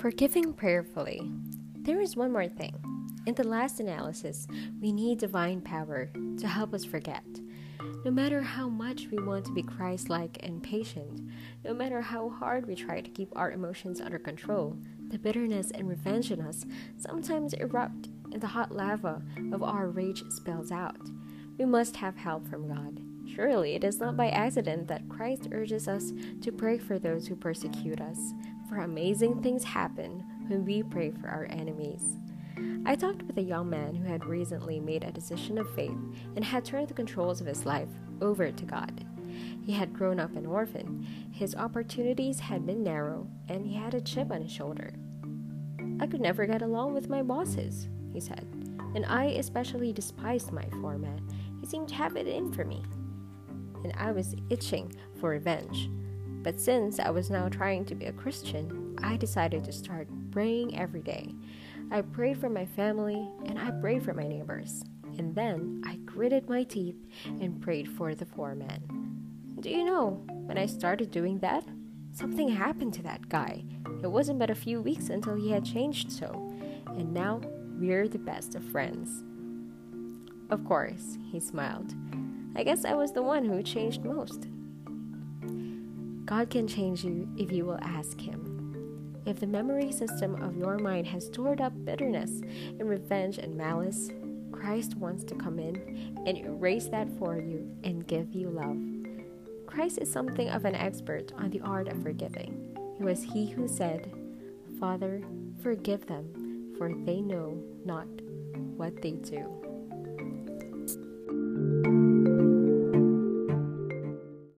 Forgiving prayerfully. There is one more thing. In the last analysis, we need divine power to help us forget. No matter how much we want to be Christ like and patient, no matter how hard we try to keep our emotions under control, the bitterness and revenge in us sometimes erupt and the hot lava of our rage spills out. We must have help from God. Surely it is not by accident that Christ urges us to pray for those who persecute us, for amazing things happen when we pray for our enemies. I talked with a young man who had recently made a decision of faith and had turned the controls of his life over to God. He had grown up an orphan, his opportunities had been narrow, and he had a chip on his shoulder. I could never get along with my bosses, he said, and I especially despised my foreman. He seemed to have it in for me and I was itching for revenge. But since I was now trying to be a Christian, I decided to start praying every day. I prayed for my family and I prayed for my neighbors. And then I gritted my teeth and prayed for the poor man. Do you know, when I started doing that, something happened to that guy. It wasn't but a few weeks until he had changed so. And now we're the best of friends. Of course, he smiled. I guess I was the one who changed most. God can change you if you will ask Him. If the memory system of your mind has stored up bitterness and revenge and malice, Christ wants to come in and erase that for you and give you love. Christ is something of an expert on the art of forgiving. It was He who said, Father, forgive them, for they know not what they do.